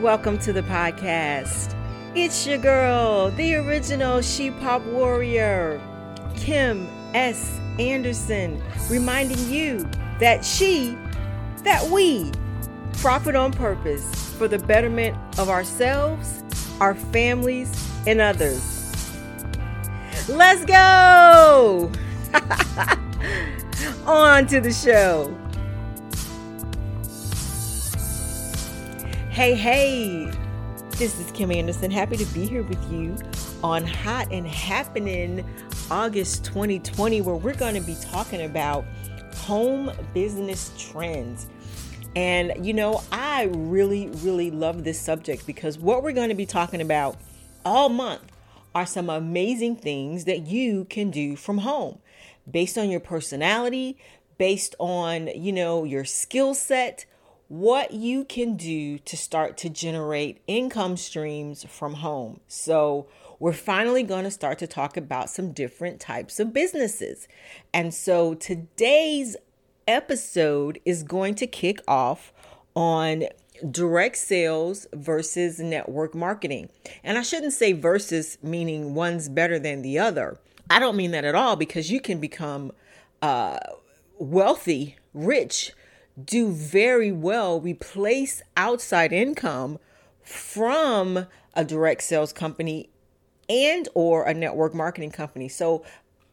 Welcome to the podcast. It's your girl, the original She Pop Warrior, Kim S. Anderson, reminding you that she, that we, profit on purpose for the betterment of ourselves, our families, and others. Let's go! on to the show. Hey, hey, this is Kim Anderson. Happy to be here with you on Hot and Happening August 2020, where we're going to be talking about home business trends. And you know, I really, really love this subject because what we're going to be talking about all month are some amazing things that you can do from home based on your personality, based on, you know, your skill set what you can do to start to generate income streams from home. So, we're finally going to start to talk about some different types of businesses. And so, today's episode is going to kick off on direct sales versus network marketing. And I shouldn't say versus meaning one's better than the other. I don't mean that at all because you can become uh, wealthy, rich do very well replace outside income from a direct sales company and or a network marketing company. So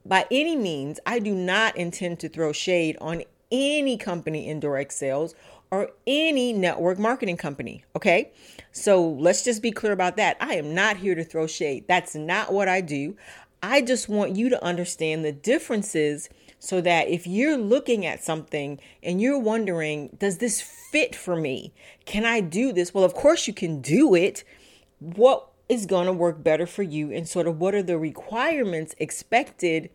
by any means, I do not intend to throw shade on any company in direct sales or any network marketing company. Okay. So let's just be clear about that. I am not here to throw shade. That's not what I do. I just want you to understand the differences so that if you're looking at something and you're wondering, does this fit for me? Can I do this? Well, of course you can do it. What is going to work better for you and sort of what are the requirements expected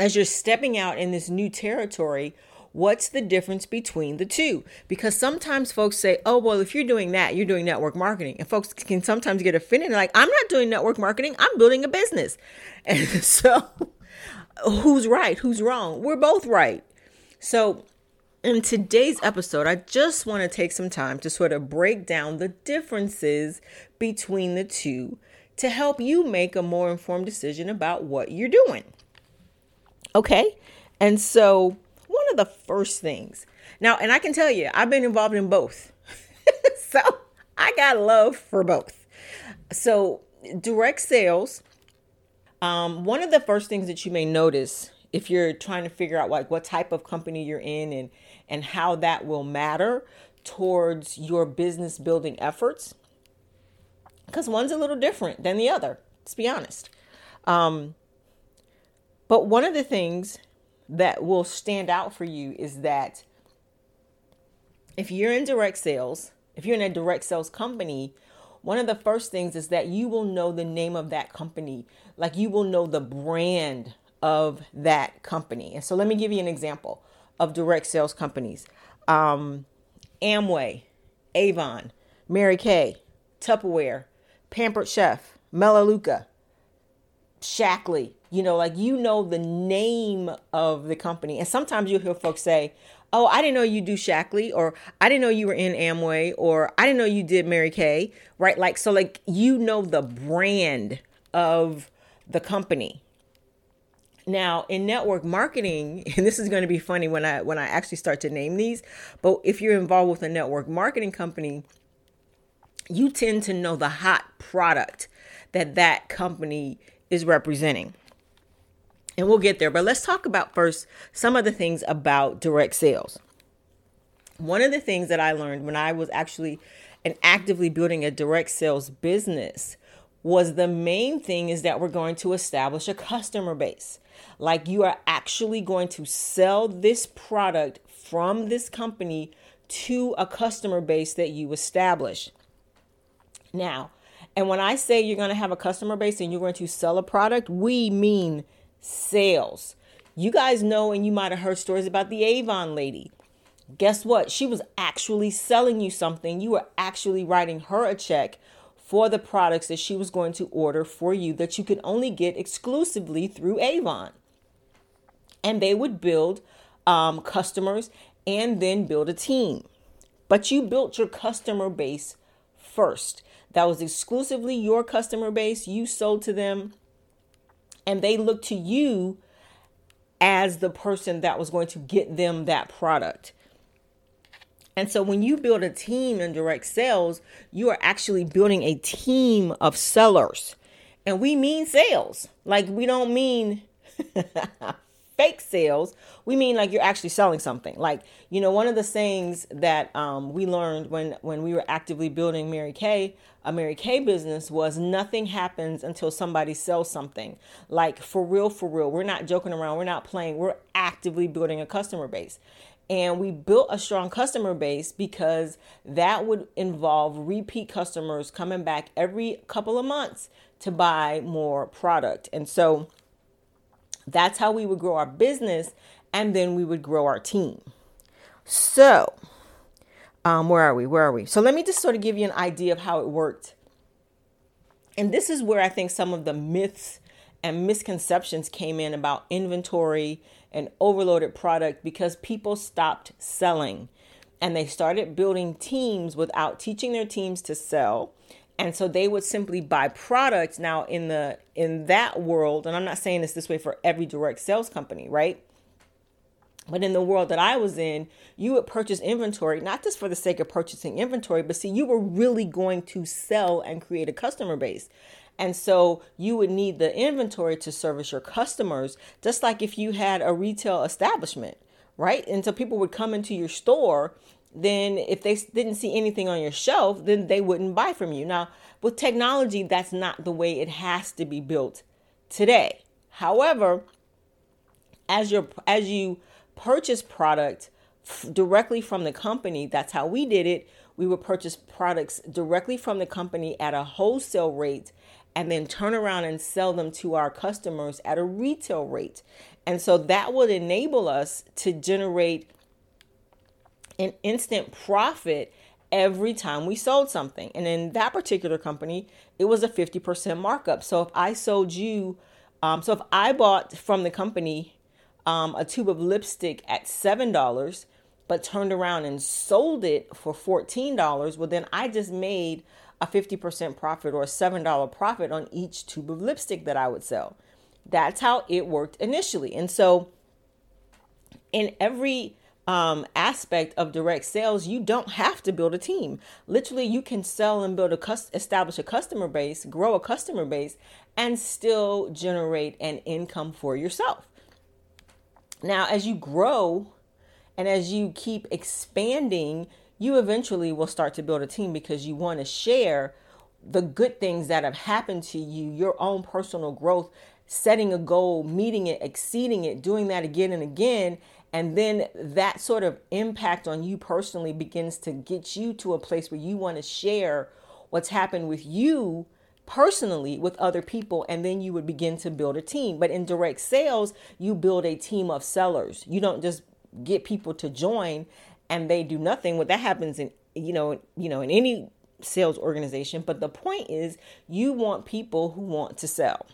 as you're stepping out in this new territory? What's the difference between the two? Because sometimes folks say, oh, well, if you're doing that, you're doing network marketing. And folks can sometimes get offended, like, I'm not doing network marketing, I'm building a business. And so who's right, who's wrong. We're both right. So, in today's episode, I just want to take some time to sort of break down the differences between the two to help you make a more informed decision about what you're doing. Okay? And so, of the first things now, and I can tell you, I've been involved in both. so, I got love for both. So, direct sales um, one of the first things that you may notice if you're trying to figure out like what type of company you're in and and how that will matter towards your business building efforts because one's a little different than the other let's be honest um, but one of the things that will stand out for you is that if you're in direct sales if you're in a direct sales company one of the first things is that you will know the name of that company. Like you will know the brand of that company. And so let me give you an example of direct sales companies um, Amway, Avon, Mary Kay, Tupperware, Pampered Chef, Melaleuca, Shaklee. You know, like you know the name of the company. And sometimes you'll hear folks say, oh, I didn't know you do Shaklee, or I didn't know you were in Amway, or I didn't know you did Mary Kay, right? Like, so like you know the brand of the company. Now, in network marketing, and this is going to be funny when I when I actually start to name these, but if you're involved with a network marketing company, you tend to know the hot product that that company is representing and we'll get there. But let's talk about first some of the things about direct sales. One of the things that I learned when I was actually and actively building a direct sales business was the main thing is that we're going to establish a customer base. Like you are actually going to sell this product from this company to a customer base that you establish. Now, and when I say you're going to have a customer base and you're going to sell a product, we mean sales. You guys know, and you might have heard stories about the Avon lady. Guess what? She was actually selling you something. You were actually writing her a check for the products that she was going to order for you that you could only get exclusively through Avon. And they would build um, customers and then build a team. But you built your customer base first. That was exclusively your customer base. You sold to them, and they look to you as the person that was going to get them that product. And so when you build a team in direct sales, you are actually building a team of sellers. And we mean sales. Like we don't mean fake sales. We mean like you're actually selling something. Like, you know, one of the sayings that um, we learned when when we were actively building Mary Kay, a Mary Kay business was nothing happens until somebody sells something. Like for real, for real. We're not joking around. We're not playing. We're actively building a customer base. And we built a strong customer base because that would involve repeat customers coming back every couple of months to buy more product. And so that's how we would grow our business and then we would grow our team. So, um, where are we? Where are we? So, let me just sort of give you an idea of how it worked. And this is where I think some of the myths and misconceptions came in about inventory and overloaded product because people stopped selling and they started building teams without teaching their teams to sell and so they would simply buy products now in the in that world and i'm not saying this this way for every direct sales company right but in the world that I was in, you would purchase inventory, not just for the sake of purchasing inventory, but see, you were really going to sell and create a customer base. And so you would need the inventory to service your customers, just like if you had a retail establishment, right? And so people would come into your store. Then, if they didn't see anything on your shelf, then they wouldn't buy from you. Now, with technology, that's not the way it has to be built today. However, as you as you purchase product f- directly from the company, that's how we did it. We would purchase products directly from the company at a wholesale rate and then turn around and sell them to our customers at a retail rate. And so that would enable us to generate an instant profit every time we sold something. And in that particular company, it was a 50% markup. So if I sold you, um, so if I bought from the company um, a tube of lipstick at $7, but turned around and sold it for $14, well, then I just made a 50% profit or a $7 profit on each tube of lipstick that I would sell. That's how it worked initially. And so, in every um, aspect of direct sales, you don't have to build a team. Literally, you can sell and build a cus- establish a customer base, grow a customer base, and still generate an income for yourself. Now, as you grow and as you keep expanding, you eventually will start to build a team because you want to share the good things that have happened to you, your own personal growth, setting a goal, meeting it, exceeding it, doing that again and again. And then that sort of impact on you personally begins to get you to a place where you want to share what's happened with you personally with other people and then you would begin to build a team. But in direct sales you build a team of sellers. You don't just get people to join and they do nothing. What that happens in you know you know in any sales organization but the point is you want people who want to sell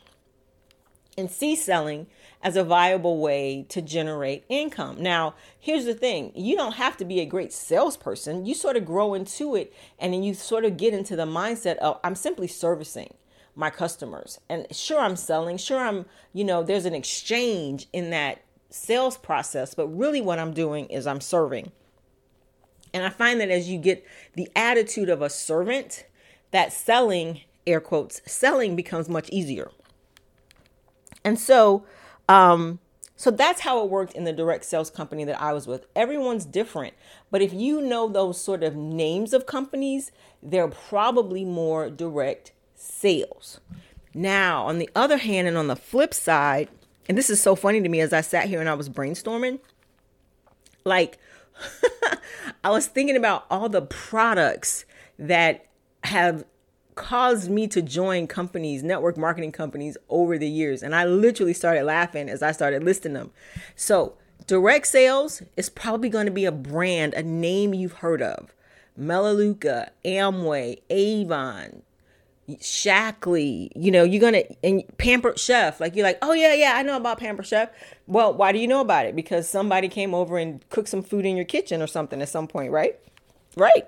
and see selling as a viable way to generate income. Now, here's the thing you don't have to be a great salesperson. You sort of grow into it and then you sort of get into the mindset of I'm simply servicing my customers. And sure, I'm selling, sure, I'm, you know, there's an exchange in that sales process, but really what I'm doing is I'm serving. And I find that as you get the attitude of a servant, that selling, air quotes, selling becomes much easier. And so, um, so that's how it worked in the direct sales company that I was with. Everyone's different, but if you know those sort of names of companies, they're probably more direct sales. Now, on the other hand, and on the flip side, and this is so funny to me as I sat here and I was brainstorming, like I was thinking about all the products that have caused me to join companies, network marketing companies over the years. And I literally started laughing as I started listing them. So, direct sales is probably going to be a brand, a name you've heard of. Melaleuca, Amway, Avon, Shaklee, you know, you're gonna and Pampered Chef, like you're like, oh yeah, yeah, I know about Pampered Chef. Well, why do you know about it? Because somebody came over and cooked some food in your kitchen or something at some point, right? Right.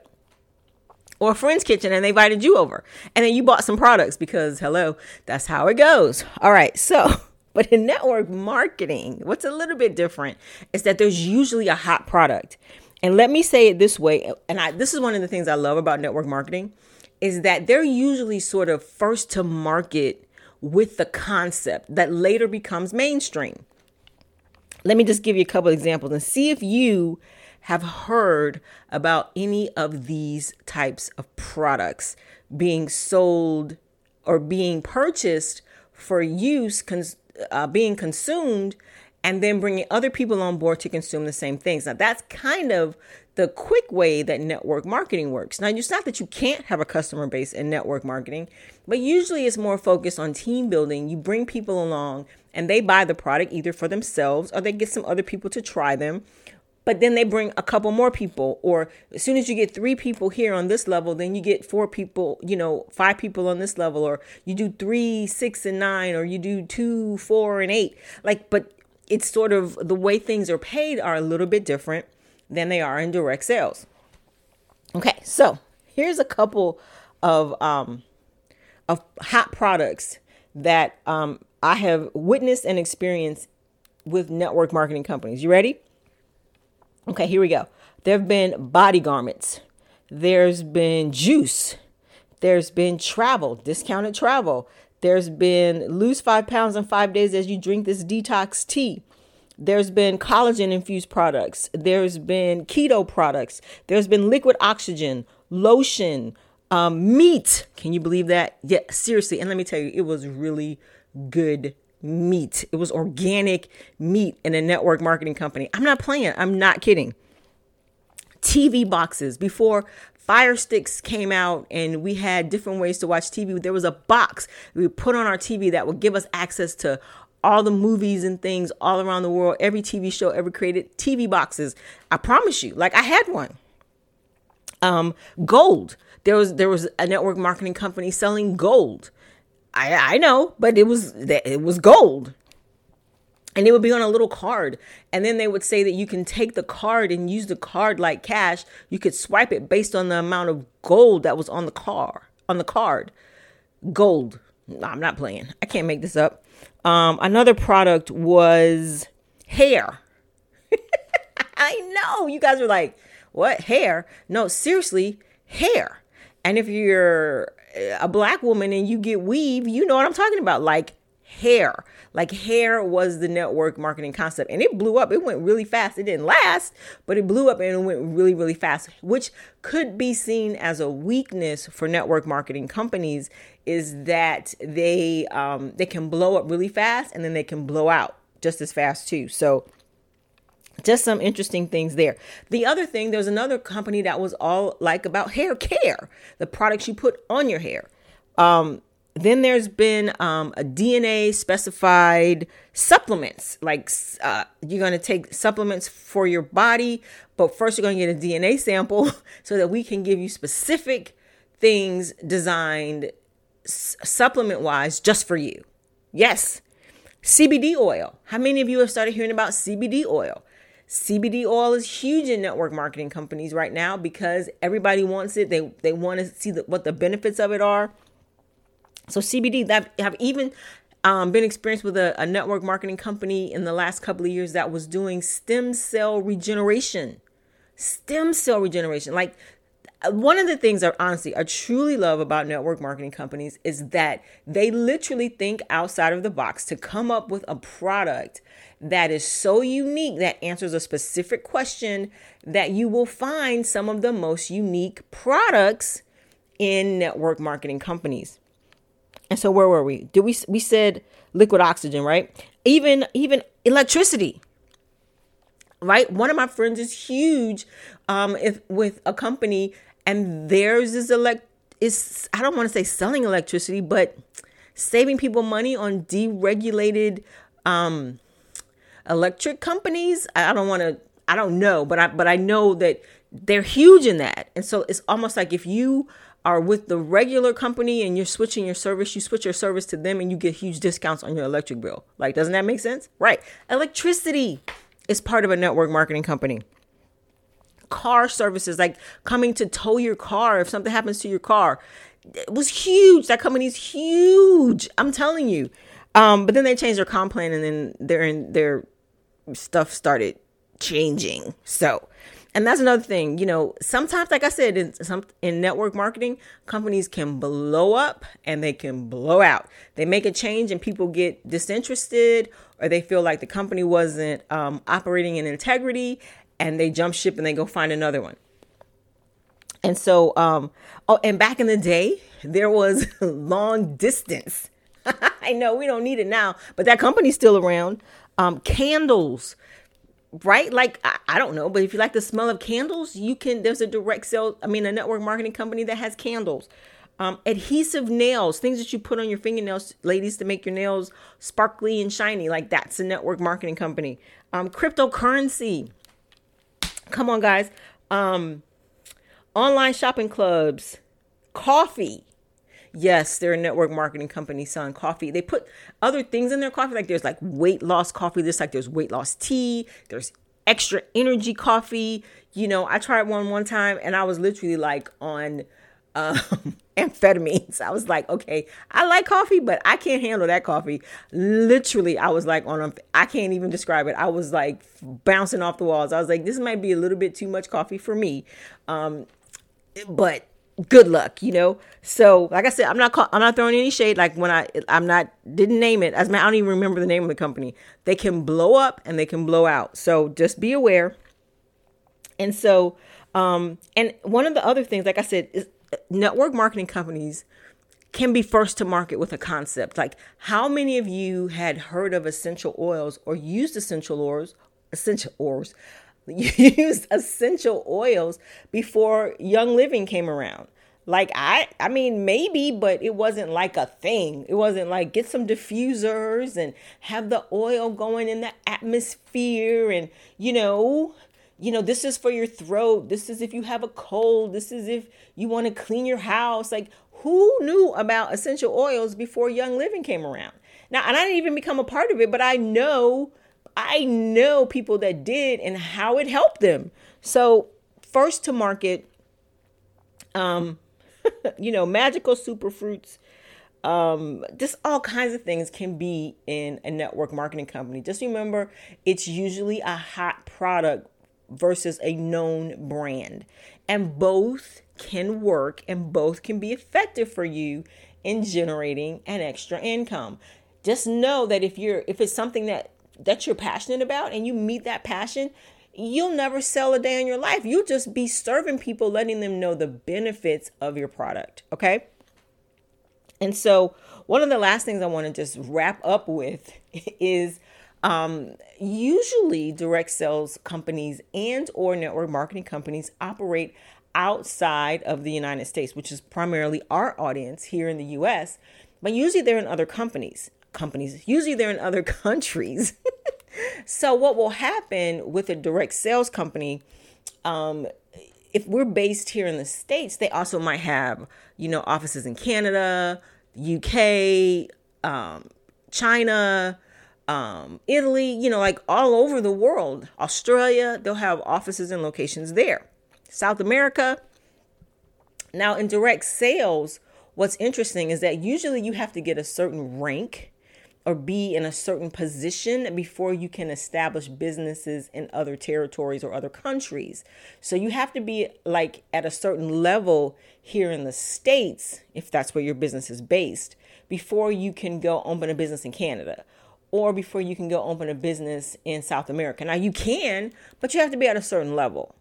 Or a friend's kitchen and they invited you over. And then you bought some products because hello that's how it goes. All right so but in network marketing what's a little bit different is that there's usually a hot product. And let me say it this way and I, this is one of the things i love about network marketing is that they're usually sort of first to market with the concept that later becomes mainstream. Let me just give you a couple examples and see if you have heard about any of these types of products being sold or being purchased for use, cons- uh, being consumed, and then bringing other people on board to consume the same things. Now, that's kind of the quick way that network marketing works. Now, it's not that you can't have a customer base in network marketing, but usually it's more focused on team building. You bring people along and they buy the product either for themselves or they get some other people to try them but then they bring a couple more people or as soon as you get three people here on this level then you get four people you know five people on this level or you do three six and nine or you do two four and eight. Like but it's sort of the way things are paid are a little bit different than they are in direct sales. Okay so here's a couple of um of hot products that um i have witnessed and experienced with network marketing companies. You ready Okay, here we go. There have been body garments. There's been juice. There's been travel, discounted travel. There's been lose five pounds in five days as you drink this detox tea. There's been collagen infused products. There's been keto products. There's been liquid oxygen, lotion, um, meat. Can you believe that? Yeah, seriously. And let me tell you, it was really good meat. It was organic meat in a network marketing company. I'm not playing. I'm not kidding. TV boxes before Fire Sticks came out and we had different ways to watch TV. There was a box we put on our TV that would give us access to all the movies and things all around the world, every TV show ever created, TV boxes. I promise you, like I had one. Um, gold. There was there was a network marketing company selling gold. I I know, but it was it was gold. And it would be on a little card. And then they would say that you can take the card and use the card like cash. You could swipe it based on the amount of gold that was on the car, on the card. Gold. I'm not playing. I can't make this up. Um, another product was hair. I know. You guys are like, what? Hair? No, seriously, hair. And if you're a black woman and you get weave, you know what I'm talking about. Like hair. Like hair was the network marketing concept and it blew up. It went really fast. It didn't last, but it blew up and it went really, really fast, which could be seen as a weakness for network marketing companies is that they um, they can blow up really fast and then they can blow out just as fast too. So just some interesting things there. The other thing, there's another company that was all like about hair care, the products you put on your hair. Um, then there's been um, a DNA specified supplements. Like uh, you're going to take supplements for your body, but first you're going to get a DNA sample so that we can give you specific things designed s- supplement wise just for you. Yes. CBD oil. How many of you have started hearing about CBD oil? CBD oil is huge in network marketing companies right now because everybody wants it. They they want to see the, what the benefits of it are. So CBD that have even um, been experienced with a, a network marketing company in the last couple of years that was doing stem cell regeneration. Stem cell regeneration, like one of the things I honestly I truly love about network marketing companies is that they literally think outside of the box to come up with a product that is so unique that answers a specific question that you will find some of the most unique products in network marketing companies. And so where were we? Did we we said liquid oxygen, right? Even even electricity. Right? One of my friends is huge um if with a company and theirs is elect is I don't want to say selling electricity, but saving people money on deregulated um electric companies. I don't want to I don't know, but I but I know that they're huge in that. And so it's almost like if you are with the regular company and you're switching your service, you switch your service to them and you get huge discounts on your electric bill. Like doesn't that make sense? Right. Electricity is part of a network marketing company. Car services like coming to tow your car if something happens to your car. It was huge. That company's huge. I'm telling you. Um, but then they changed their comp plan and then their their stuff started changing. So and that's another thing you know sometimes like i said in some in network marketing companies can blow up and they can blow out they make a change and people get disinterested or they feel like the company wasn't um, operating in integrity and they jump ship and they go find another one and so um oh and back in the day there was long distance i know we don't need it now but that company's still around um candles right? Like I, I, don't know, but if you like the smell of candles, you can. There's a direct sale. I mean, a network marketing company that has candles. Um, adhesive nails, things that you put on your fingernails, ladies, to make your nails sparkly and shiny. Like that's a network marketing company. Um, cryptocurrency. Come on, guys. Um, online shopping clubs, coffee. Yes, they're a network marketing company selling coffee. They put other things in their coffee, like there's like weight loss coffee. There's like there's weight loss tea. There's extra energy coffee. You know, I tried one one time and I was literally like on um, amphetamines. I was like, okay, I like coffee, but I can't handle that coffee. Literally, I was like on, I can't even describe it. I was like bouncing off the walls. I was like, this might be a little bit too much coffee for me. Um, but good luck, you know. So, like I said, I'm not call- I'm not throwing any shade. Like when I I'm not didn't name it. As I don't even remember the name of the company. They can blow up and they can blow out. So just be aware. And so, um, and one of the other things, like I said, is network marketing companies can be first to market with a concept. Like how many of you had heard of essential oils or used essential oils, essential oils, used essential oils before Young Living came around. Like I I mean maybe but it wasn't like a thing. It wasn't like get some diffusers and have the oil going in the atmosphere and you know you know this is for your throat. This is if you have a cold. This is if you want to clean your house. Like who knew about essential oils before Young Living came around? Now, and I didn't even become a part of it, but I know I know people that did and how it helped them. So, first to market, um, you know, magical superfruits, um, just all kinds of things can be in a network marketing company. Just remember, it's usually a hot product versus a known brand, and both can work and both can be effective for you in generating an extra income. Just know that if you're if it's something that that you're passionate about and you meet that passion, you'll never sell a day in your life. You'll just be serving people, letting them know the benefits of your product. Okay. And so, one of the last things I want to just wrap up with is um, usually direct sales companies and or network marketing companies operate outside of the United States, which is primarily our audience here in the US, but usually they're in other companies companies. Usually they're in other countries. so what will happen with a direct sales company? Um, if we're based here in the states, they also might have you know offices in Canada, UK, um, China, um, Italy. You know, like all over the world. Australia, they'll have offices and locations there. South America. Now, in direct sales, what's interesting is that usually you have to get a certain rank or be in a certain position before you can establish businesses in other territories or other countries. So you have to be like at a certain level here in the States, if that's where your business is based, before you can go open a business in Canada or before you can go open a business in South America. Now you can, but you have to be at a certain level.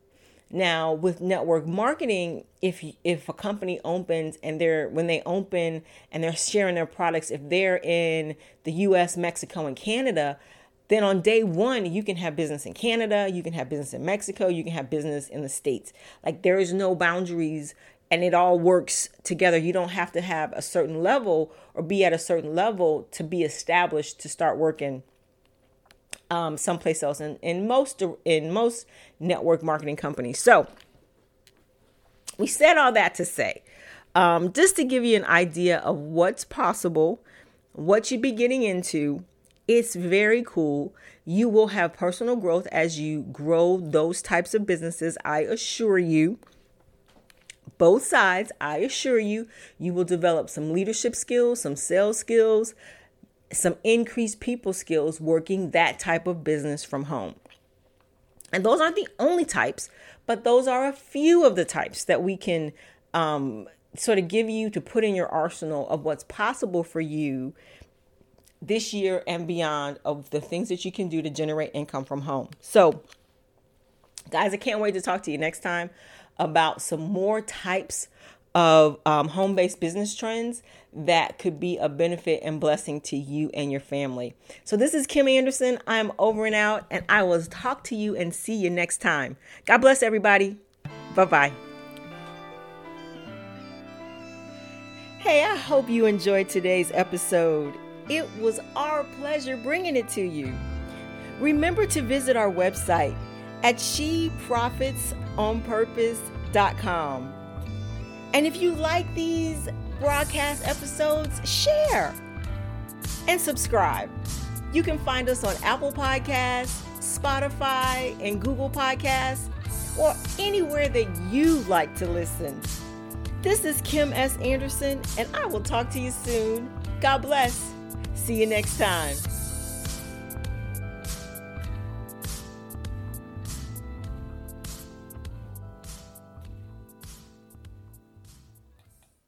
Now, with network marketing, if if a company opens and they're when they open and they're sharing their products, if they're in the U.S., Mexico, and Canada, then on day one you can have business in Canada, you can have business in Mexico, you can have business in the states. Like there is no boundaries, and it all works together. You don't have to have a certain level or be at a certain level to be established to start working um, someplace else in, in most in most network marketing companies. So we said all that to say, um, just to give you an idea of what's possible, what you'd be getting into It's very cool. You will have personal growth as you grow those types of businesses, I assure you. Both sides, I assure you, you will develop some leadership skills, some sales skills, some increased people skills working that type of business from home. And those aren't the only types, but those are a few of the types that we can um, sort of give you to put in your arsenal of what's possible for you this year and beyond of the things that you can do to generate income from home. So, guys, I can't wait to talk to you next time about some more types of um, home based business trends that could be a benefit and blessing to you and your family. So, this is Kim Anderson. I'm over and out, and I will talk to you and see you next time. God bless everybody. Bye bye. Hey, I hope you enjoyed today's episode. It was our pleasure bringing it to you. Remember to visit our website at sheprofitsonpurpose.com. And if you like these broadcast episodes, share and subscribe. You can find us on Apple Podcasts, Spotify, and Google Podcasts, or anywhere that you like to listen. This is Kim S. Anderson, and I will talk to you soon. God bless. See you next time.